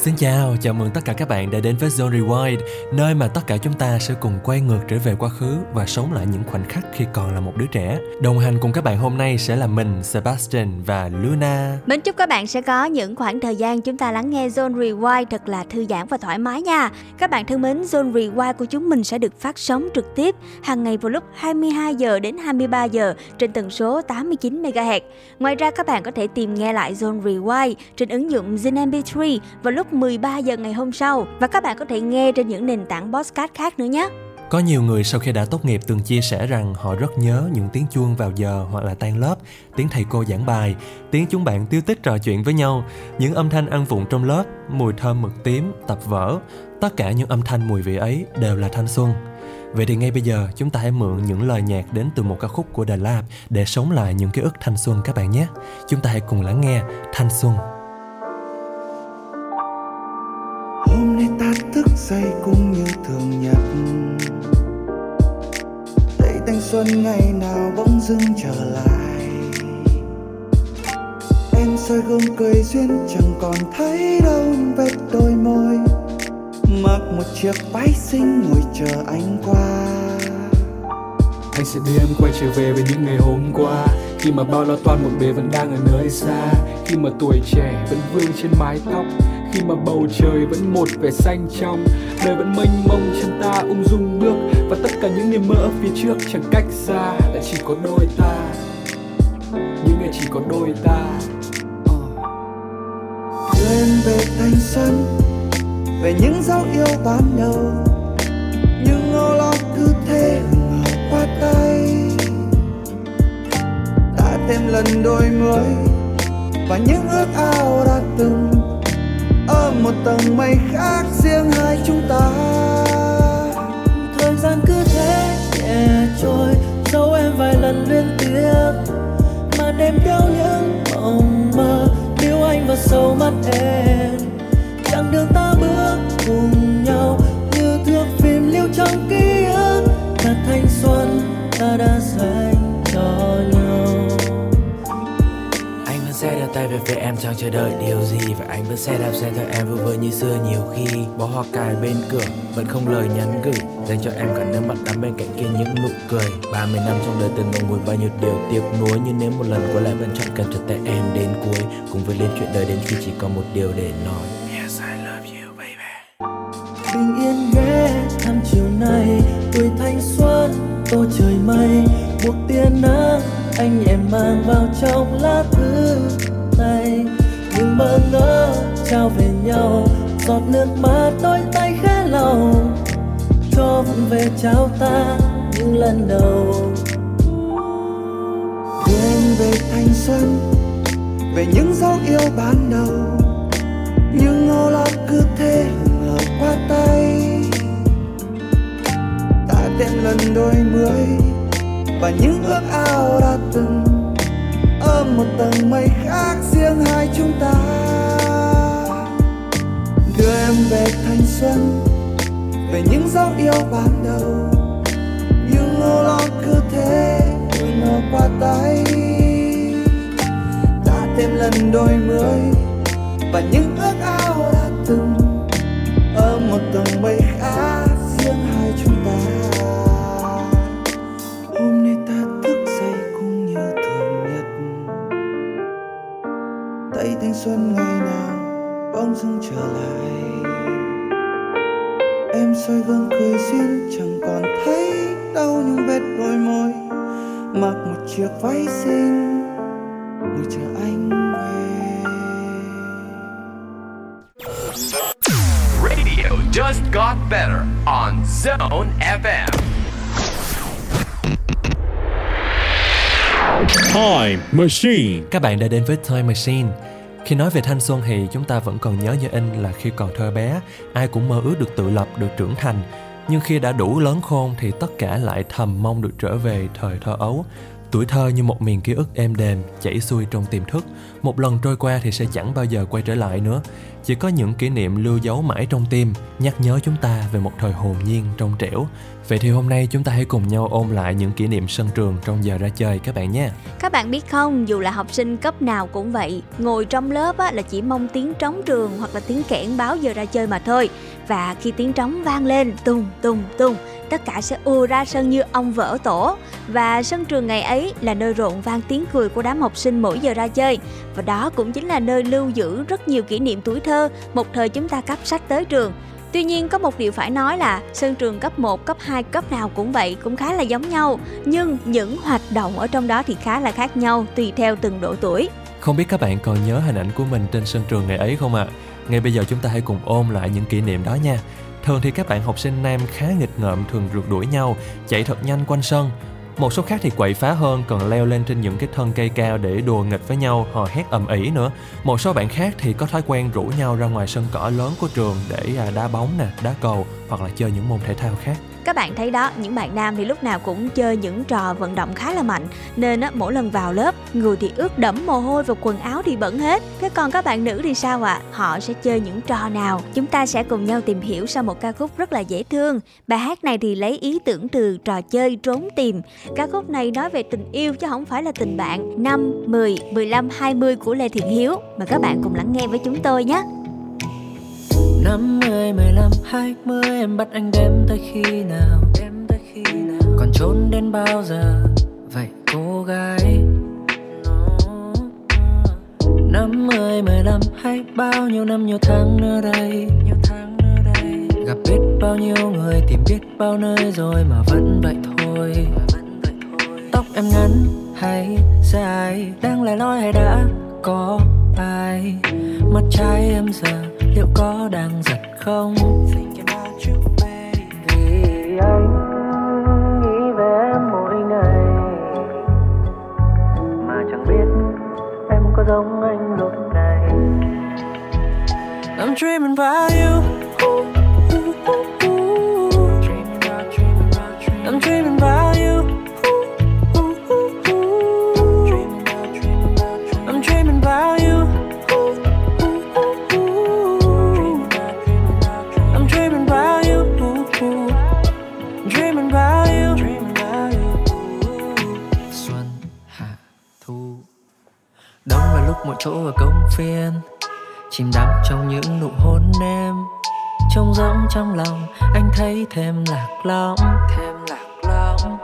Xin chào, chào mừng tất cả các bạn đã đến với Zone Rewind, nơi mà tất cả chúng ta sẽ cùng quay ngược trở về quá khứ và sống lại những khoảnh khắc khi còn là một đứa trẻ. Đồng hành cùng các bạn hôm nay sẽ là mình, Sebastian và Luna. Mình chúc các bạn sẽ có những khoảng thời gian chúng ta lắng nghe Zone Rewind thật là thư giãn và thoải mái nha. Các bạn thân mến, Zone Rewind của chúng mình sẽ được phát sóng trực tiếp hàng ngày vào lúc 22 giờ đến 23 giờ trên tần số 89 MHz. Ngoài ra các bạn có thể tìm nghe lại Zone Rewind trên ứng dụng Zin MP3 vào lúc 13 giờ ngày hôm sau và các bạn có thể nghe trên những nền tảng podcast khác nữa nhé. Có nhiều người sau khi đã tốt nghiệp từng chia sẻ rằng họ rất nhớ những tiếng chuông vào giờ hoặc là tan lớp, tiếng thầy cô giảng bài, tiếng chúng bạn tiêu tích trò chuyện với nhau, những âm thanh ăn vụng trong lớp, mùi thơm mực tím, tập vở. Tất cả những âm thanh mùi vị ấy đều là thanh xuân. Vậy thì ngay bây giờ chúng ta hãy mượn những lời nhạc đến từ một ca khúc của The Lab để sống lại những ký ức thanh xuân các bạn nhé. Chúng ta hãy cùng lắng nghe Thanh Xuân. Say cũng như thường nhật. Thấy thanh xuân ngày nào bỗng dưng trở lại. Em soi gương cười duyên chẳng còn thấy đâu, vết đôi môi. Mặc một chiếc váy xinh ngồi chờ anh qua. Anh sẽ đưa em quay trở về với những ngày hôm qua. Khi mà bao lo toan một bề vẫn đang ở nơi xa. Khi mà tuổi trẻ vẫn vương trên mái tóc khi mà bầu trời vẫn một vẻ xanh trong. Đời vẫn mênh mông, chân ta ung dung bước. Và tất cả những niềm mơ ở phía trước chẳng cách xa là chỉ có đôi ta. Những ngày chỉ có đôi ta. Ờ. Đưa em về thanh xuân, về những dấu yêu ban đầu. Nhưng âu lo cứ thế qua tay. Đã thêm lần đôi mới và những ước ao đã từng một tầng mây khác riêng hai chúng ta. Thời gian cứ thế nhẹ trôi, dấu em vài lần liên tiếp. Mà đêm đau những mộng mơ, níu anh vào sâu mắt em. Chặng đường ta bước cùng nhau, như thước phim lưu trong ký ức. Là thanh xuân ta đã dành tay về phía em chẳng chờ đợi điều gì. Và anh vẫn sẽ đạp xe theo em vui vơi như xưa. Nhiều khi bó hoa cài bên cửa vẫn không lời nhắn gửi, dành cho em cả nước mắt đắm bên cạnh kia những nụ cười. 30 năm trong đời từng ngậm ngùi bao nhiêu điều tiếc nuối, nhưng nếu một lần quay lại vẫn chọn cần trật tay em đến cuối. Cùng với lên chuyện đời đến khi chỉ còn một điều để nói. Giọt nước mắt đôi tay khẽ lầu cho vụng về trao ta những lần đầu. Quên về thanh xuân, về những dấu yêu ban đầu nhưng ngô lo cứ thế ngờ qua tay. Ta thêm lần đôi mươi và những ước ao đã từng, ôm một tầng mây khác riêng hai chúng ta em về thanh xuân, về những dấu yêu ban đầu. Những ngô lo cứ thế ngờ qua tay. Đã thêm lần đôi mươi, và những ước soi gương cười duyên chẳng còn thấy đâu những vết đôi môi mặc một chiếc váy xinh ngồi chờ anh về Radio just got better on Zone FM. Time Machine. Các bạn đã đến với Time Machine. Khi nói về thanh xuân thì chúng ta vẫn còn nhớ như in là khi còn thơ bé, ai cũng mơ ước được tự lập, được trưởng thành. Nhưng khi đã đủ lớn khôn thì tất cả lại thầm mong được trở về thời thơ ấu. Tuổi thơ như một miền ký ức êm đềm, chảy xuôi trong tiềm thức. Một lần trôi qua thì sẽ chẳng bao giờ quay trở lại nữa. Chỉ có những kỷ niệm lưu dấu mãi trong tim, nhắc nhớ chúng ta về một thời hồn nhiên trong trẻo. Vậy thì hôm nay chúng ta hãy cùng nhau ôn lại những kỷ niệm sân trường trong giờ ra chơi các bạn nhé. Các bạn biết không, dù là học sinh cấp nào cũng vậy, ngồi trong lớp á, là chỉ mong tiếng trống trường hoặc là tiếng kẽn báo giờ ra chơi mà thôi. Và khi tiếng trống vang lên tùng tùng tùng tất cả sẽ ùa ra sân như ông vỡ tổ. Và sân trường ngày ấy là nơi rộn vang tiếng cười của đám học sinh mỗi giờ ra chơi. Và đó cũng chính là nơi lưu giữ rất nhiều kỷ niệm tuổi thơ, một thời chúng ta cắp sách tới trường. Tuy nhiên có một điều phải nói là sân trường cấp 1, cấp 2, cấp nào cũng vậy, cũng khá là giống nhau, nhưng những hoạt động ở trong đó thì khá là khác nhau tùy theo từng độ tuổi. Không biết các bạn còn nhớ hình ảnh của mình trên sân trường ngày ấy không ạ? À? Ngay bây giờ chúng ta hãy cùng ôm lại những kỷ niệm đó nha. Thường thì các bạn học sinh nam khá nghịch ngợm thường rượt đuổi nhau, chạy thật nhanh quanh sân. Một số khác thì quậy phá hơn còn leo lên trên những cái thân cây cao để đùa nghịch với nhau, hò hét ầm ĩ nữa. Một số bạn khác thì có thói quen rủ nhau ra ngoài sân cỏ lớn của trường để à, đá bóng nè, đá cầu hoặc là chơi những môn thể thao khác các bạn thấy đó những bạn nam thì lúc nào cũng chơi những trò vận động khá là mạnh. Nên á, mỗi lần vào lớp người thì ướt đẫm mồ hôi và quần áo thì bẩn hết. Thế còn các bạn nữ thì sao ạ? À? họ sẽ chơi những trò nào? Chúng ta sẽ cùng nhau tìm hiểu sau một ca khúc rất là dễ thương. Bài hát này thì lấy ý tưởng từ trò chơi trốn tìm. Ca khúc này nói về tình yêu chứ không phải là tình bạn. 5, 10, 15, 20 của Lê Thiện Hiếu. Mà các bạn cùng lắng nghe với chúng tôi nhé năm mươi mười lăm hai mươi em bắt anh đếm tới khi nào? Đếm tới khi nào? Còn trốn đến bao giờ? Vậy cô gái. Năm mươi mười lăm hay bao nhiêu năm nhiều tháng nữa đây? Nhiều tháng nữa đây. Gặp biết bao nhiêu người tìm biết bao nơi rồi mà vẫn vậy thôi. Tóc em ngắn hay dài đang lẻ loi hay đã có ai mắt trái em giờ liệu có đang giật không? Vì anh nghĩ về em mỗi ngày. Mà chẳng biết em có giống anh lúc này. I'm dreaming about you. I'm dreaming about you một chìm đắm trong những nụ hôn em trông rỗng trong lòng anh thấy thêm lạc lõng. Thêm lạc lõng.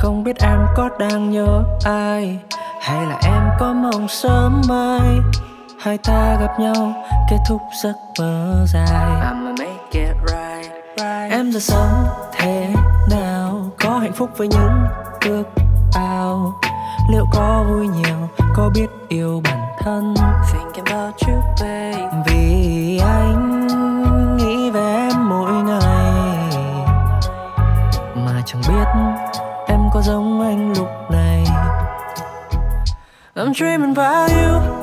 Không biết em có đang nhớ ai hay là em có mong sớm mai. Hai ta gặp nhau kết thúc giấc mơ dài. Right, right. em giờ sống thế nào? Có hạnh phúc với những ước ao. Liệu có vui nhiều có biết yêu bản thân. Thinking about you babe. Vì anh nghĩ về em mỗi ngày. Mà chẳng biết em có giống anh lúc này. I'm dreaming about you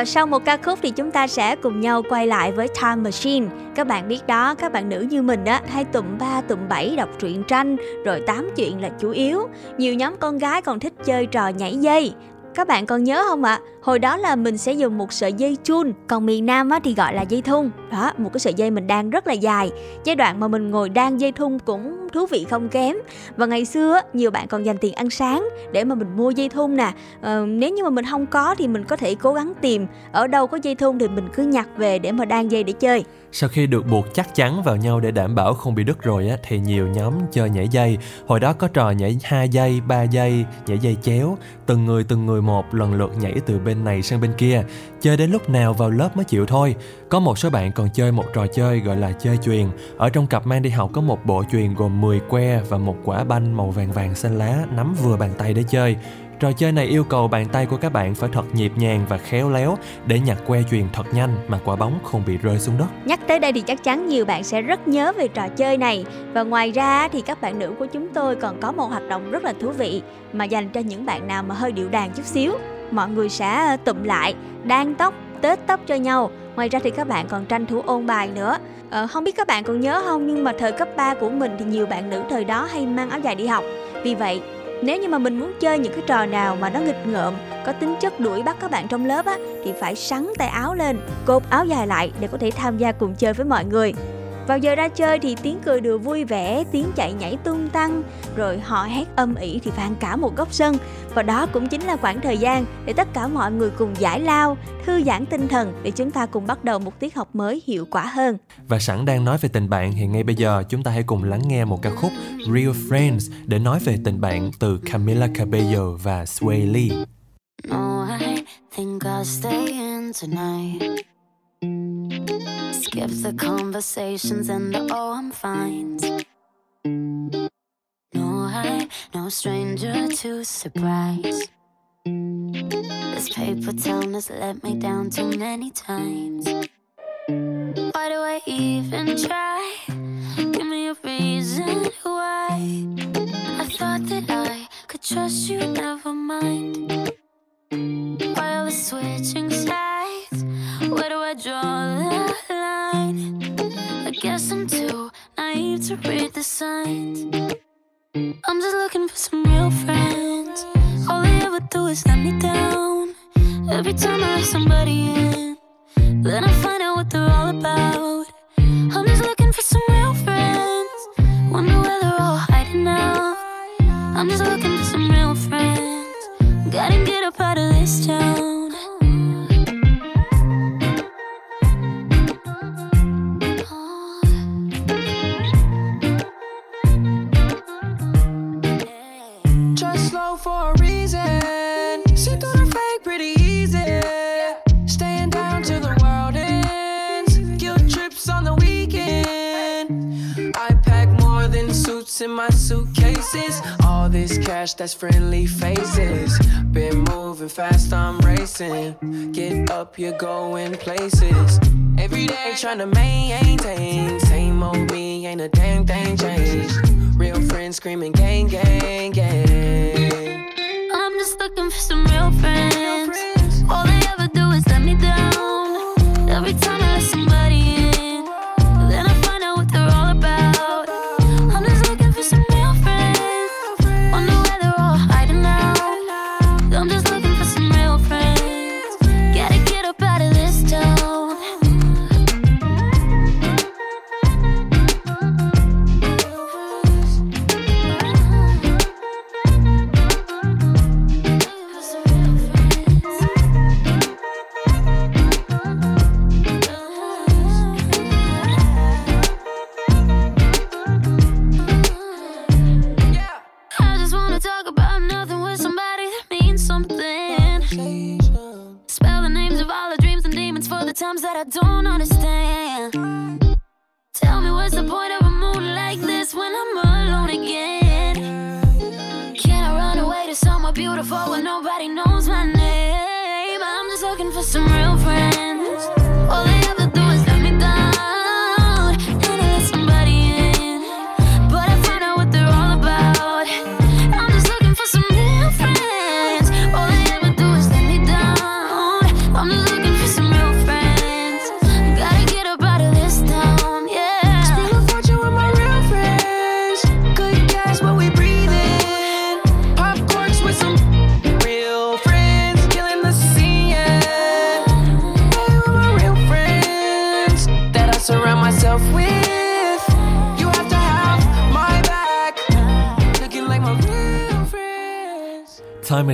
Và sau một ca khúc thì chúng ta sẽ cùng nhau quay lại với Time Machine. Các bạn biết đó, các bạn nữ như mình á, hay tụm ba tụm bảy đọc truyện tranh, rồi tám chuyện là chủ yếu. Nhiều nhóm con gái còn thích chơi trò nhảy dây. Các bạn còn nhớ không ạ? À? Hồi đó là mình sẽ dùng một sợi dây chun còn miền nam á, thì gọi là dây thun. Đó một cái sợi dây mình đang rất là dài. Giai đoạn mà mình ngồi đang dây thun cũng thú vị không kém. Và ngày xưa nhiều bạn còn dành tiền ăn sáng để mà mình mua dây thun nè. Ờ, nếu như mà mình không có thì mình có thể cố gắng tìm. Ở đâu có dây thun thì mình cứ nhặt về để mà đan dây để chơi. Sau khi được buộc chắc chắn vào nhau để đảm bảo không bị đứt rồi á, thì nhiều nhóm chơi nhảy dây. Hồi đó có trò nhảy hai dây, ba dây, nhảy dây chéo, từng người từng người một lần lượt nhảy từ bên bên này sang bên kia. Chơi đến lúc nào vào lớp mới chịu thôi. Có một số bạn còn chơi một trò chơi gọi là chơi chuyền. Ở trong cặp mang đi học có một bộ chuyền gồm 10 que và một quả banh màu vàng vàng xanh lá nắm vừa bàn tay để chơi. Trò chơi này yêu cầu bàn tay của các bạn phải thật nhịp nhàng và khéo léo để nhặt que chuyền thật nhanh mà quả bóng không bị rơi xuống đất. Nhắc tới đây thì chắc chắn nhiều bạn sẽ rất nhớ về trò chơi này Và ngoài ra thì các bạn nữ của chúng tôi còn có một hoạt động rất là thú vị Mà dành cho những bạn nào mà hơi điệu đàn chút xíu Mọi người sẽ ờ, tụm lại, đan tóc, tết tóc cho nhau. Ngoài ra thì các bạn còn tranh thủ ôn bài nữa. Ờ, Không biết các bạn còn nhớ không Nhưng mà thời cấp 3 của mình thì nhiều bạn nữ thời đó hay mang áo dài đi học. Vì vậy nếu như mà mình muốn chơi những cái trò nào mà nó nghịch ngợm có tính chất đuổi bắt các bạn trong lớp á thì phải sắn tay áo lên cột áo dài lại để có thể tham gia cùng chơi với mọi người vào giờ ra chơi thì tiếng cười đùa vui vẻ, tiếng chạy nhảy tung tăng, rồi họ hét âm ỉ thì vang cả một góc sân. Và đó cũng chính là khoảng thời gian để tất cả mọi người cùng giải lao, thư giãn tinh thần để chúng ta cùng bắt đầu một tiết học mới hiệu quả hơn. Và sẵn đang nói về tình bạn thì ngay bây giờ chúng ta hãy cùng lắng nghe một ca khúc Real Friends để nói về tình bạn từ Camila Cabello và Sway Lee. No, I think I'll stay in tonight. Skip the conversations and the oh, I'm fine. No, I no stranger to surprise. This paper town has let me down too many times. Why do I even try? Give me a reason why. I thought that I could trust you, never mind. While we're switching sides, where do I draw the line? I guess I'm too naive to read the signs. I'm just looking for some real friends. All they ever do is let me down. Every time I let somebody in, then I find out what they're all about. I'm just looking for some real friends. Wonder where they're all hiding now. I'm just looking for some real friends. Gotta get slow for a reason. Fake pretty easy. Staying down till the world ends. Guilt trips on the weekend. I pack more than suits in my suitcases. This cash that's friendly faces. Been moving fast, I'm racing. Get up, you're going places. Every day trying to maintain. Same old me, ain't a damn thing changed. Real friends screaming gang, gang, gang. I'm just looking for some real friends. All they ever do is let me down. Every time I let somebody in,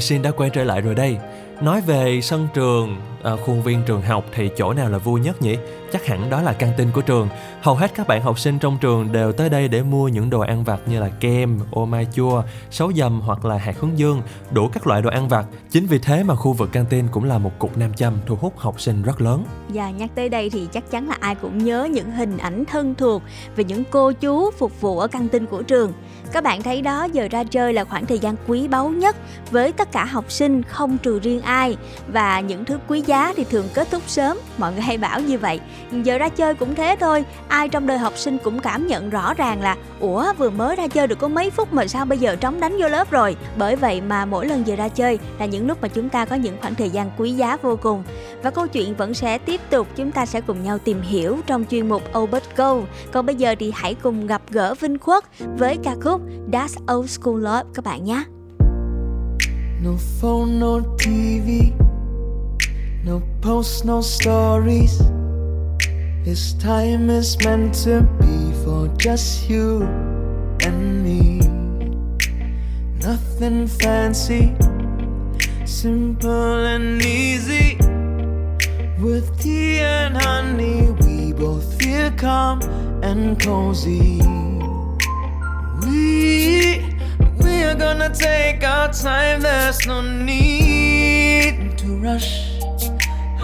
Time đã quay trở lại rồi đây. Nói về sân trường, à, khuôn viên trường học thì chỗ nào là vui nhất nhỉ? Chắc hẳn đó là căng tin của trường. Hầu hết các bạn học sinh trong trường đều tới đây để mua những đồ ăn vặt như là kem, ô mai chua, sấu dầm hoặc là hạt hướng dương, đủ các loại đồ ăn vặt. Chính vì thế mà khu vực căng tin cũng là một cục nam châm thu hút học sinh rất lớn. Và nhắc tới đây thì chắc chắn là ai cũng nhớ những hình ảnh thân thuộc về những cô chú phục vụ ở căng tin của trường. Các bạn thấy đó giờ ra chơi là khoảng thời gian quý báu nhất với tất cả học sinh không trừ riêng ai và những thứ quý giá thì thường kết thúc sớm, mọi người hay bảo như vậy. Giờ ra chơi cũng thế thôi, ai trong đời học sinh cũng cảm nhận rõ ràng là ủa vừa mới ra chơi được có mấy phút mà sao bây giờ trống đánh vô lớp rồi. Bởi vậy mà mỗi lần giờ ra chơi là những lúc mà chúng ta có những khoảng thời gian quý giá vô cùng. Và câu chuyện vẫn sẽ tiếp tục, chúng ta sẽ cùng nhau tìm hiểu trong chuyên mục Obert Go. Còn bây giờ thì hãy cùng gặp gỡ Vinh Quốc với ca khúc That's Old School Love các bạn nhé. No phone, no TV, no posts, no stories. This time is meant to be for just you and me. Nothing fancy, simple and easy. With tea and honey, we both feel calm and cozy. We we are gonna take our time, there's no need to rush.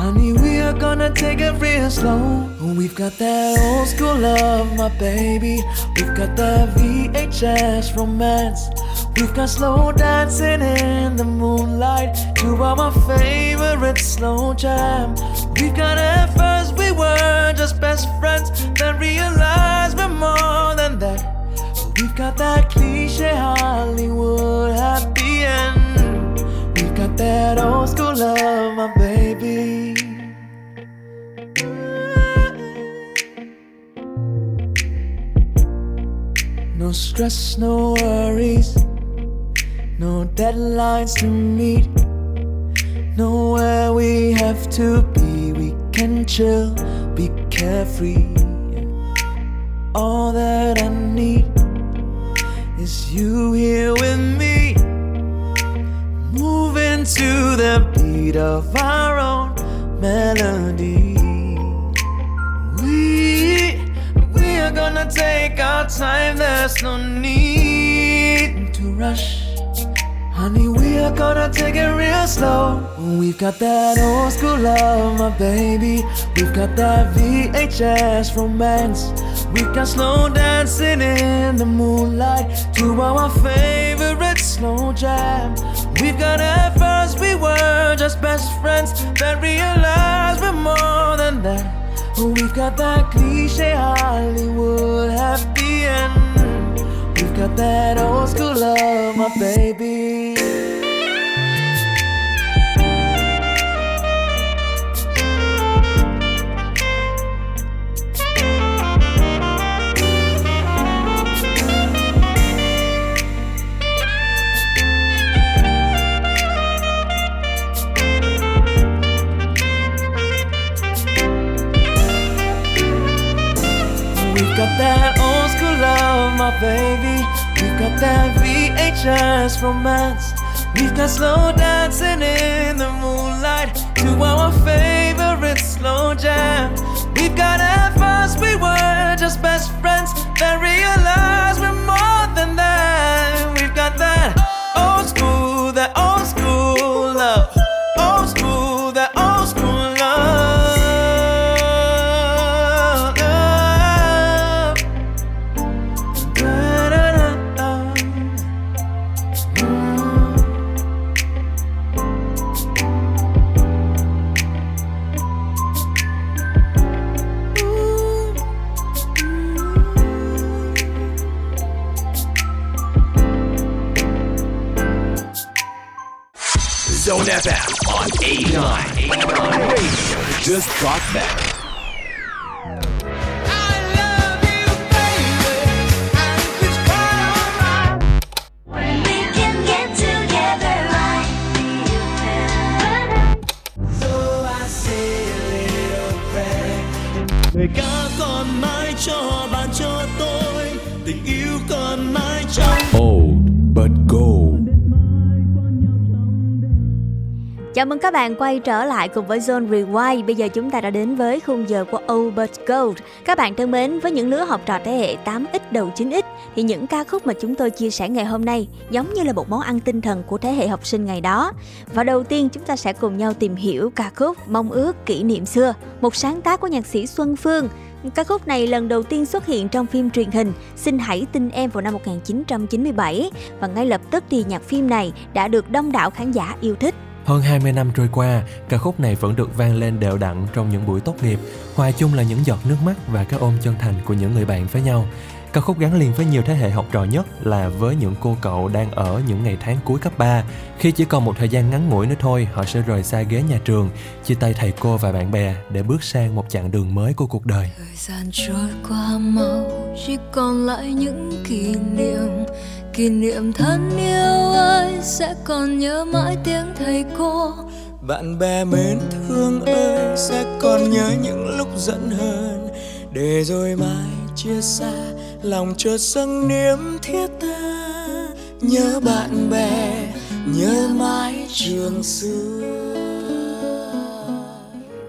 Honey, we are gonna take it real slow. We've got that old school love, my baby. We've got that VHS romance. We've got slow dancing in the moonlight to our favorite slow jam. We've got at first we were just best friends, then realized we're more than that. We've got that cliche Hollywood happy end. We've got that old school love, my baby. No stress, no worries, no deadlines to meet. Nowhere we have to be, we can chill, be carefree. All that I need is you here with me, moving to the beat of our own melody. Take our time. There's no need to rush. Honey, we are gonna take it real slow. We've got that old school love, my baby. We've got that VHS romance. We've got slow dancing in the moonlight to our favorite slow jam. We've got at first we were just best friends, then realized we're more than that. Oh, we've got that cliche Hollywood happy end. We've got that old school love, my baby. VHS romance. We've got slow dancing in the moonlight to our favorite slow jam. We've got at first we were just best friends, then just got better. Chào mừng các bạn quay trở lại cùng với Zone Rewind. Bây giờ chúng ta đã đến với khung giờ của Albert Gold. Các bạn thân mến, với những lứa học trò thế hệ 8X đầu 9X thì những ca khúc mà chúng tôi chia sẻ ngày hôm nay giống như là một món ăn tinh thần của thế hệ học sinh ngày đó. Và đầu tiên chúng ta sẽ cùng nhau tìm hiểu ca khúc Mong ước kỷ niệm xưa, một sáng tác của nhạc sĩ Xuân Phương. Ca khúc này lần đầu tiên xuất hiện trong phim truyền hình Xin hãy tin em vào năm 1997 và ngay lập tức thì nhạc phim này đã được đông đảo khán giả yêu thích. Hơn 20 năm trôi qua, ca khúc này vẫn được vang lên đều đặn trong những buổi tốt nghiệp, hòa chung là những giọt nước mắt và cái ôm chân thành của những người bạn với nhau. Ca khúc gắn liền với nhiều thế hệ học trò nhất là với những cô cậu đang ở những ngày tháng cuối cấp 3. Khi chỉ còn một thời gian ngắn ngủi nữa thôi, họ sẽ rời xa ghế nhà trường, chia tay thầy cô và bạn bè để bước sang một chặng đường mới của cuộc đời. Thời gian trôi qua mau, chỉ còn lại những kỷ niệm kỷ niệm thân yêu ơi sẽ còn nhớ mãi tiếng thầy cô. Bạn bè mến thương ơi, sẽ còn nhớ những lúc giận hờn. Để rồi mai chia xa, lòng chợt dâng niềm thiết tha. Nhớ bạn bè, nhớ mãi trường xưa.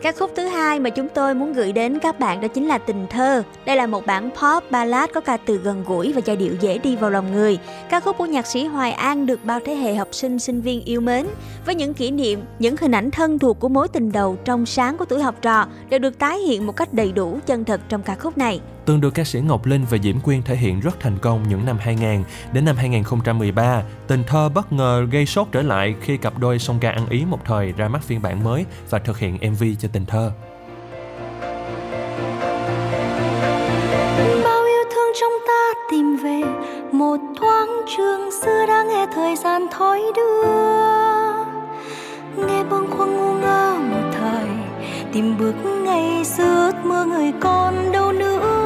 Ca khúc thứ hai mà chúng tôi muốn gửi đến các bạn đó chính là Tình Thơ. Đây là một bản pop ballad có ca từ gần gũi và giai điệu dễ đi vào lòng người. Ca khúc của nhạc sĩ Hoài An được bao thế hệ học sinh sinh viên yêu mến. Với những kỷ niệm, những hình ảnh thân thuộc của mối tình đầu trong sáng của tuổi học trò đều được tái hiện một cách đầy đủ chân thật trong ca khúc này từng được ca sĩ Ngọc Linh và Diễm Quyên thể hiện rất thành công những năm 2000 đến năm 2013. Tình thơ bất ngờ gây sốt trở lại khi cặp đôi song ca ăn ý một thời ra mắt phiên bản mới và thực hiện MV cho tình thơ. Bao yêu thương trong ta tìm về, một thoáng trường xưa đã nghe thời gian thói đưa nghe bâng khuâng ngu ngơ một thời, tìm bước ngày xưa ước mơ người con đâu nữa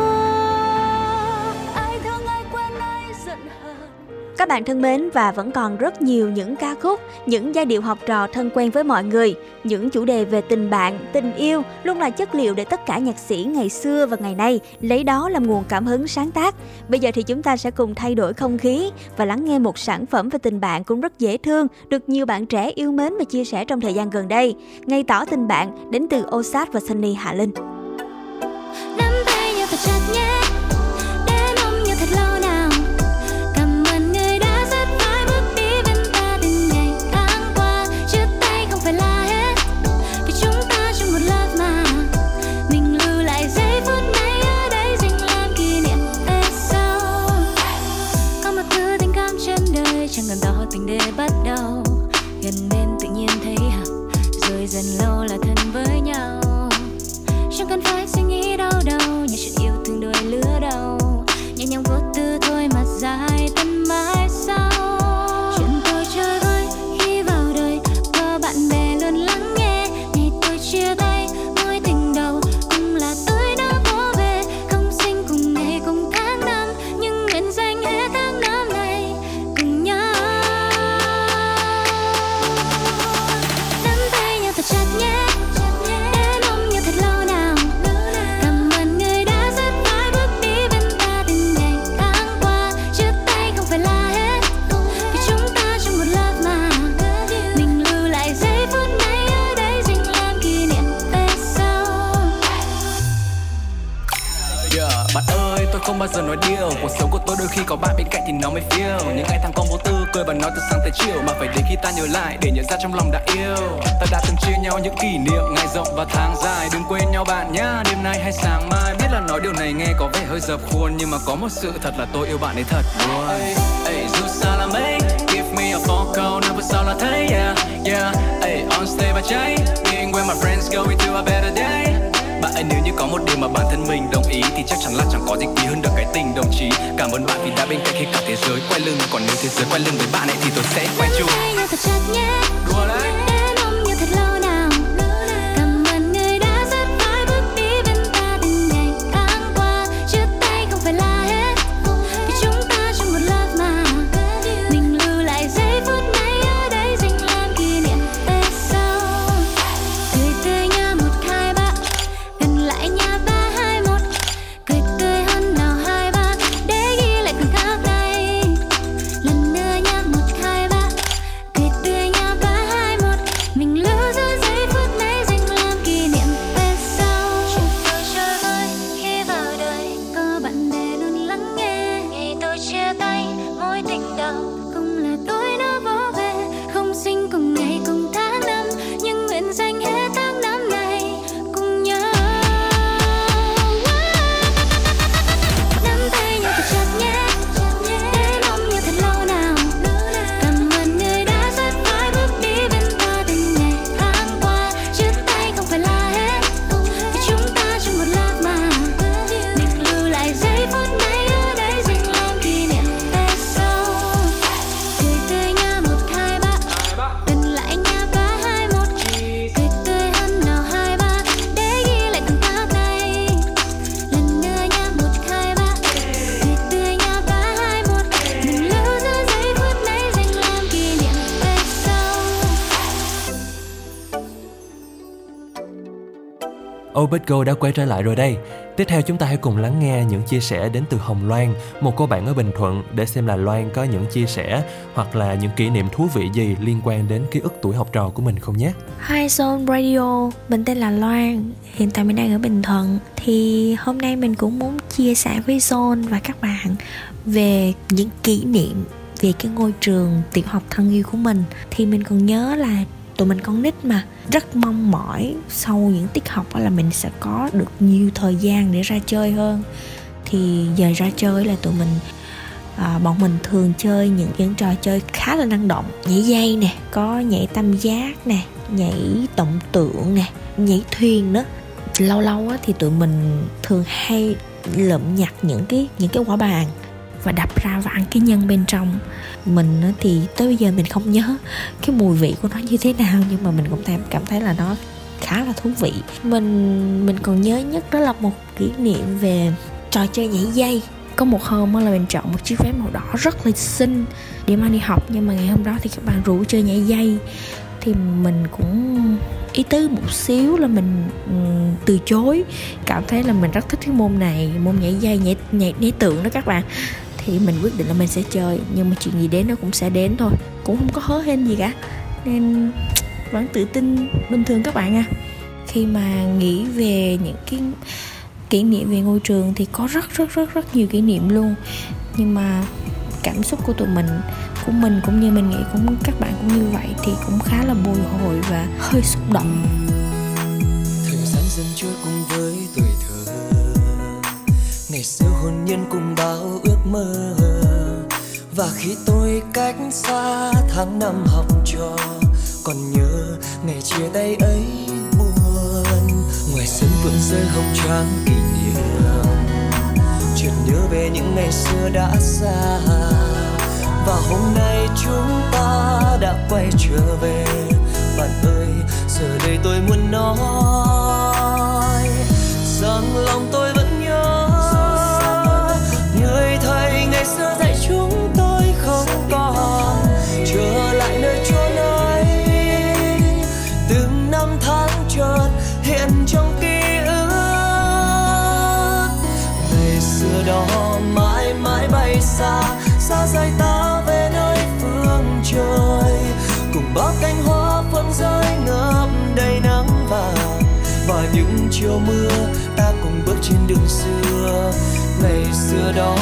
Các bạn thân mến và vẫn còn rất nhiều những ca khúc, những giai điệu học trò thân quen với mọi người, những chủ đề về tình bạn, tình yêu luôn là chất liệu để tất cả nhạc sĩ ngày xưa và ngày nay lấy đó làm nguồn cảm hứng sáng tác. Bây giờ thì chúng ta sẽ cùng thay đổi không khí và lắng nghe một sản phẩm về tình bạn cũng rất dễ thương, được nhiều bạn trẻ yêu mến và chia sẻ trong thời gian gần đây. Ngay tỏ tình bạn đến từ Osat và Sunny Hạ Linh. Nắm tay nhau thật chặt nhé khuôn nhưng mà có một sự thật là tôi yêu bạn ấy thật. Luôn hey, dù sao là mấy? Give me a phone call nào sao là thấy yeah yeah. Hey, on stage và cháy. Being where my friends go into a better day. Bạn ấy nếu như có một điều mà bản thân mình đồng ý thì chắc chắn là chẳng có gì quý hơn được cái tình đồng chí. Cảm ơn bạn vì đã bên cạnh khi cả thế giới quay lưng. Còn nếu thế giới quay lưng với bạn ấy thì tôi sẽ quay chung. Đùa đấy Obet Go đã quay trở lại rồi đây. Tiếp theo chúng ta hãy cùng lắng nghe những chia sẻ đến từ Hồng Loan, một cô bạn ở Bình Thuận để xem là Loan có những chia sẻ hoặc là những kỷ niệm thú vị gì liên quan đến ký ức tuổi học trò của mình không nhé. Hi Zone Radio, mình tên là Loan, hiện tại mình đang ở Bình Thuận Thì hôm nay mình cũng muốn chia sẻ với Zone và các bạn về những kỷ niệm về cái ngôi trường tiểu học thân yêu của mình Thì mình còn nhớ là tụi mình con nít mà. Rất mong mỏi sau những tiết học là mình sẽ có được nhiều thời gian để ra chơi hơn. Thì giờ ra chơi là tụi mình à, bọn mình thường chơi những những trò chơi khá là năng động. Nhảy dây nè có nhảy tam giác nè nhảy tổng tượng nè nhảy thuyền nữa. Lâu lâu á, thì tụi mình thường hay lượm nhặt những cái những cái quả bàn và đập ra và ăn cái nhân bên trong. Mình thì tới bây giờ mình không nhớ cái mùi vị của nó như thế nào, nhưng mà mình cũng cảm thấy là nó khá là thú vị. Mình mình còn nhớ nhất đó là một kỷ niệm về trò chơi nhảy dây. Có một hôm là mình chọn một chiếc váy màu đỏ rất là xinh để mang đi học, nhưng mà ngày hôm đó thì các bạn rủ chơi nhảy dây. Thì mình cũng ý tứ một xíu là mình từ chối, cảm thấy là mình rất thích cái môn này, môn nhảy dây, nhảy nhảy nhảy tượng đó các bạn thì mình quyết định là mình sẽ chơi, nhưng mà chuyện gì đến nó cũng sẽ đến thôi, cũng không có hớ hên gì cả. Nên vẫn tự tin bình thường các bạn à. Khi mà nghĩ về những cái kỷ niệm về ngôi trường thì có rất rất rất rất nhiều kỷ niệm luôn. Nhưng mà cảm xúc của tụi mình, của mình cũng như mình nghĩ cũng các bạn cũng như vậy thì cũng khá là bồi hồi và hơi xúc động. Thời gian dần trôi cùng với ngày xưa hồn nhiên cùng bao ước mơ. Và khi tôi cách xa tháng năm học trò, còn nhớ ngày chia tay ấy buồn. Ngoài sân vườn rơi hồng trang kỷ niệm, chợt nhớ về những ngày xưa đã xa. Và hôm nay chúng ta đã quay trở về. Bạn ơi, giờ đây tôi muốn nói, rằng lòng tôi xưa dạy chúng tôi không còn, trở lại nơi chốn ấy từng năm tháng chợt hiện trong ký ức. Ngày xưa đó mãi mãi bay xa xa rời ta về nơi phương trời. Cùng bao cánh hoa phương rơi ngập đầy nắng vàng, và những chiều mưa ta cùng bước trên đường xưa ngày xưa đó,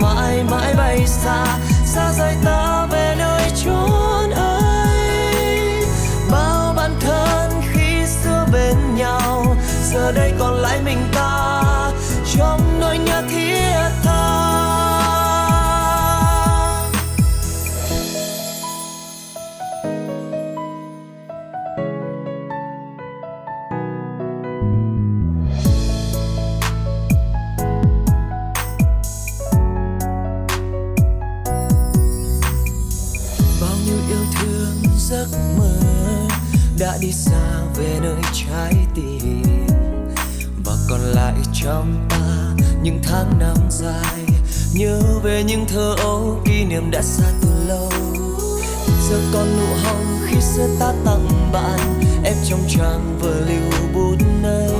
mãi mãi bay xa xa rời ta về nơi chốn ấy. Bao bạn thân khi xưa bên nhau, giờ đây còn lại mình ta. Đi xa về nơi trái tim và còn lại trong ta những tháng năm dài. Nhớ về những thơ ấu kỷ niệm đã xa từ lâu. Giờ còn nụ hồng khi xưa ta tặng bạn, em trong trang vừa lưu bút này.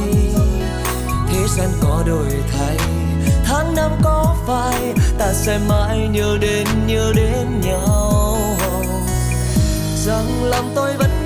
Thế gian có đổi thay, tháng năm có phai, ta sẽ mãi nhớ đến nhớ đến nhau. Rằng lòng tôi vẫn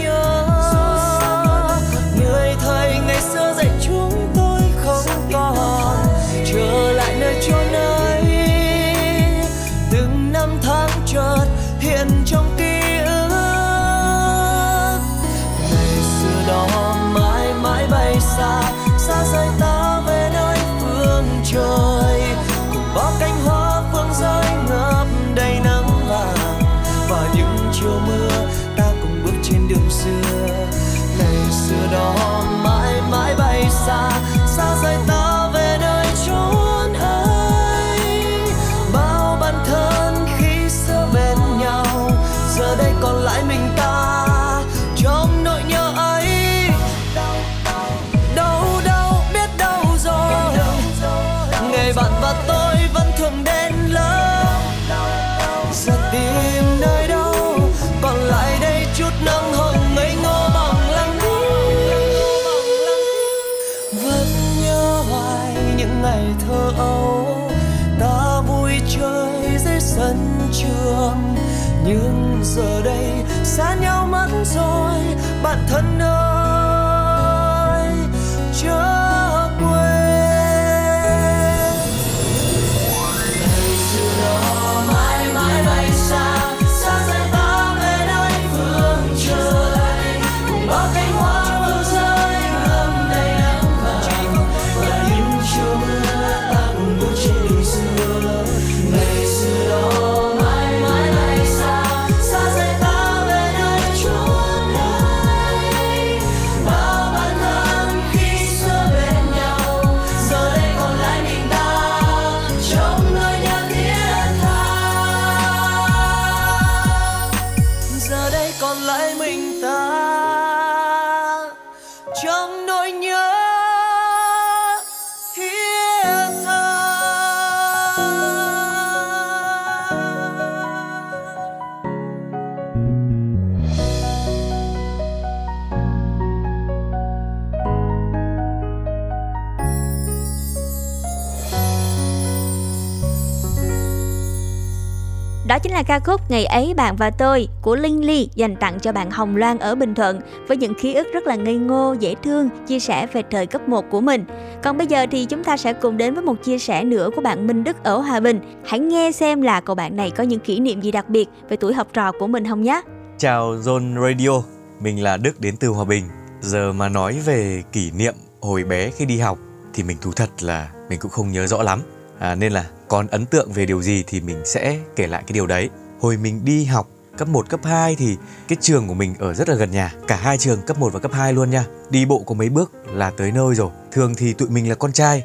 là ca khúc Ngày ấy bạn và tôi của Linh Ly dành tặng cho bạn Hồng Loan ở Bình Thuận với những ký ức rất là ngây ngô, dễ thương, chia sẻ về thời cấp 1 của mình. Còn bây giờ thì chúng ta sẽ cùng đến với một chia sẻ nữa của bạn Minh Đức ở Hòa Bình. Hãy nghe xem là cậu bạn này có những kỷ niệm gì đặc biệt về tuổi học trò của mình không nhé. Chào Zone Radio, mình là Đức đến từ Hòa Bình. Giờ mà nói về kỷ niệm hồi bé khi đi học thì mình thú thật là mình cũng không nhớ rõ lắm. À, nên là còn ấn tượng về điều gì thì mình sẽ kể lại cái điều đấy. Hồi mình đi học cấp 1, cấp 2 thì cái trường của mình ở rất là gần nhà. Cả hai trường cấp 1 và cấp 2 luôn nha. Đi bộ có mấy bước là tới nơi rồi. Thường thì tụi mình là con trai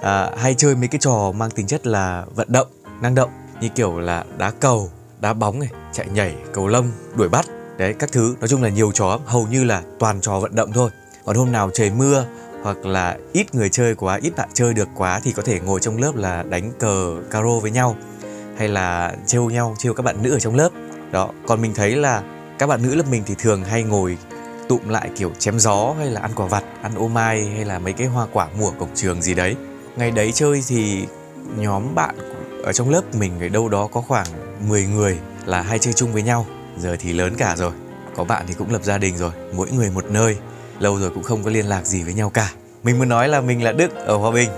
à, hay chơi mấy cái trò mang tính chất là vận động, năng động như kiểu là đá cầu, đá bóng này, chạy nhảy, cầu lông, đuổi bắt. Đấy, các thứ nói chung là nhiều trò hầu như là toàn trò vận động thôi. Còn hôm nào trời mưa hoặc là ít người chơi quá, ít bạn chơi được quá thì có thể ngồi trong lớp là đánh cờ caro với nhau hay là trêu nhau, trêu các bạn nữ ở trong lớp. Đó, còn mình thấy là các bạn nữ lớp mình thì thường hay ngồi tụm lại kiểu chém gió hay là ăn quả vặt, ăn ô mai hay là mấy cái hoa quả mùa cổng trường gì đấy. Ngày đấy chơi thì nhóm bạn ở trong lớp mình ở đâu đó có khoảng 10 người là hay chơi chung với nhau. Giờ thì lớn cả rồi, có bạn thì cũng lập gia đình rồi, mỗi người một nơi. Lâu rồi cũng không có liên lạc gì với nhau cả. Mình muốn nói là mình là Đức ở Hòa Bình.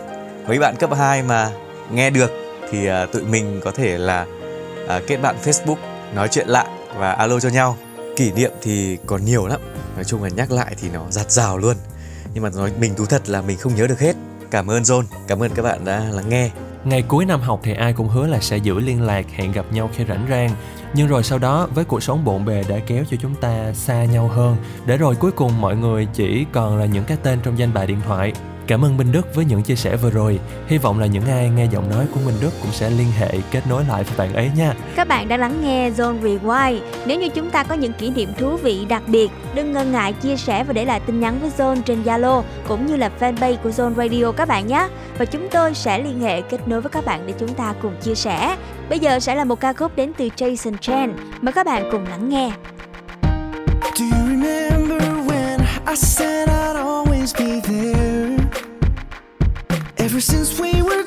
Mấy bạn cấp 2 mà nghe được thì uh, tụi mình có thể là uh, kết bạn Facebook nói chuyện lại và alo cho nhau. Kỷ niệm thì còn nhiều lắm. Nói chung là nhắc lại thì nó giặt rào luôn. Nhưng mà nói mình thú thật là mình không nhớ được hết. Cảm ơn John, cảm ơn các bạn đã lắng nghe. Ngày cuối năm học thì ai cũng hứa là sẽ giữ liên lạc, hẹn gặp nhau khi rảnh rang. Nhưng rồi sau đó với cuộc sống bộn bề đã kéo cho chúng ta xa nhau hơn, để rồi cuối cùng mọi người chỉ còn là những cái tên trong danh bạ điện thoại. Cảm ơn Minh Đức với những chia sẻ vừa rồi. Hy vọng là những ai nghe giọng nói của Minh Đức cũng sẽ liên hệ kết nối lại với bạn ấy nha. Các bạn đã lắng nghe Zone Rewind. Nếu như chúng ta có những kỷ niệm thú vị đặc biệt, đừng ngần ngại chia sẻ và để lại tin nhắn với Zone trên Zalo cũng như là fanpage của Zone Radio các bạn nhé. Và chúng tôi sẽ liên hệ kết nối với các bạn để chúng ta cùng chia sẻ. Bây giờ sẽ là một ca khúc đến từ Jason Chen. Mời các bạn cùng lắng nghe. Do you remember when I said I'd always be there? Ever since we were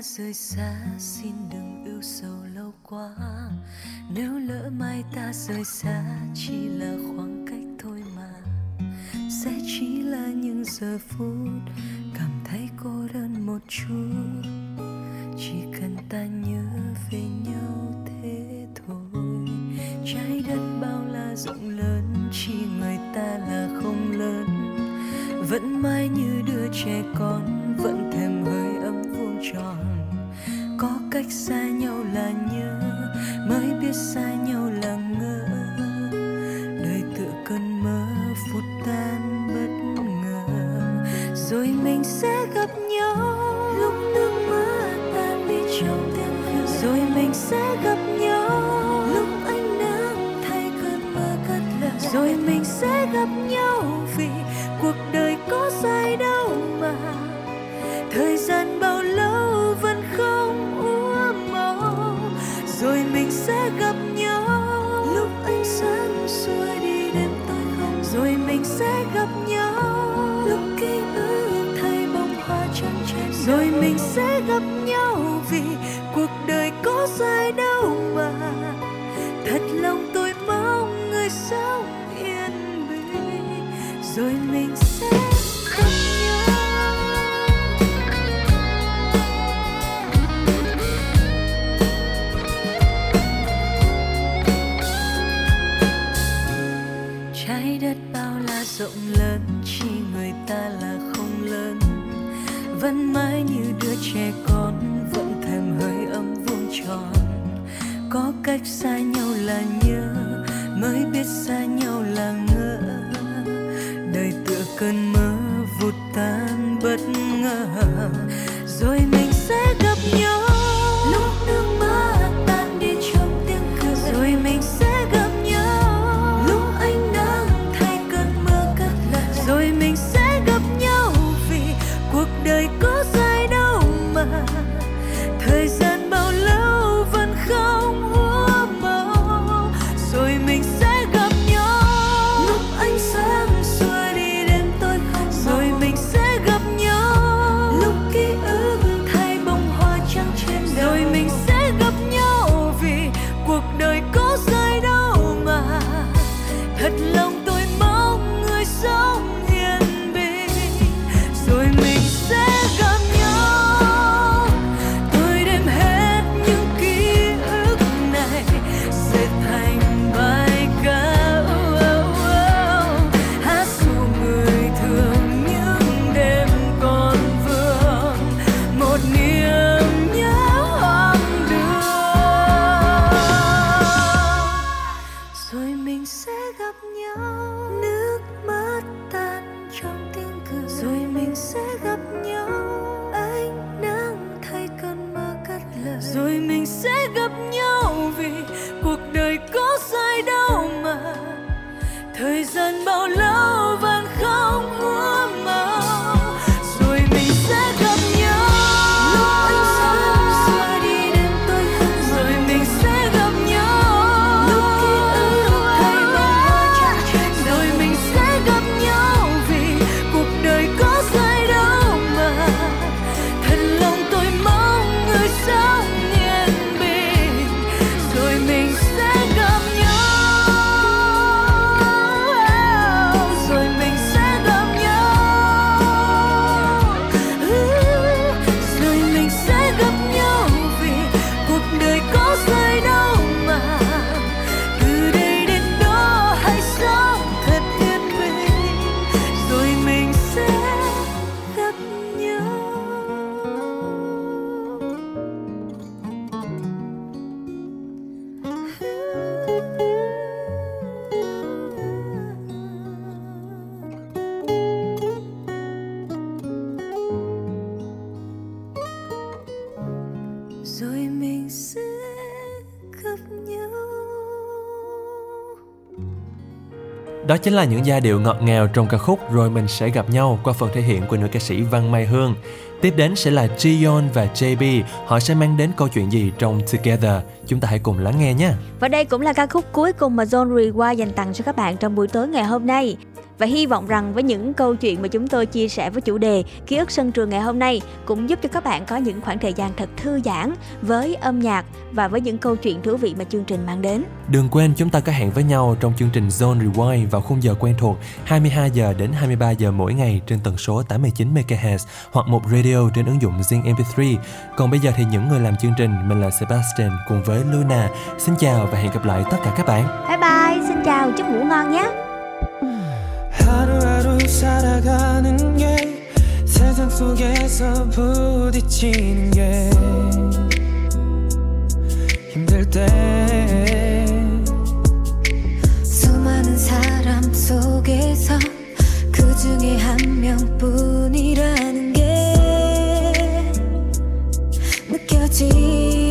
đã rời xa, xin đừng yêu sầu lâu quá. Nếu lỡ mai ta rời xa, chỉ là khoảng cách thôi mà. Sẽ chỉ là những giờ phút, cảm thấy cô đơn một chút. Chỉ cần ta nhớ về nhau thế thôi. Trái đất bao la rộng lớn, chỉ người ta là không lớn. Vẫn mãi như đứa trẻ con tròn. Có cách xa nhau là nhớ mới biết xa nhau là ngỡ đời tựa cơn mơ phút tan bất ngờ. Rồi mình sẽ gặp đời có dài đâu mà thời gian Đó chính là những giai điệu ngọt ngào trong ca khúc Rồi mình sẽ gặp nhau qua phần thể hiện của nữ ca sĩ Văn Mai Hương. Tiếp đến sẽ là Jiyeon và JB, họ sẽ mang đến câu chuyện gì trong Together. Chúng ta hãy cùng lắng nghe nhé. Và đây cũng là ca khúc cuối cùng mà Zone Rewind dành tặng cho các bạn trong buổi tối ngày hôm nay. Và hy vọng rằng với những câu chuyện mà chúng tôi chia sẻ với chủ đề ký ức sân trường ngày hôm nay cũng giúp cho các bạn có những khoảng thời gian thật thư giãn với âm nhạc và với những câu chuyện thú vị mà chương trình mang đến. Đừng quên chúng ta có hẹn với nhau trong chương trình Zone Rewind vào khung giờ quen thuộc 22 giờ đến 23 giờ mỗi ngày trên tần số 89 MHz hoặc một radio trên ứng dụng Zing MP3. Còn bây giờ thì những người làm chương trình mình là Sebastian cùng với Luna. Xin chào và hẹn gặp lại tất cả các bạn. Bye bye, xin chào, chúc ngủ ngon nhé. 하루하루 살아가는 게 세상 속에서 부딪히는 게 힘들 때. 수많은 사람 속에서 그 중에 한 명뿐이라는 게 느껴질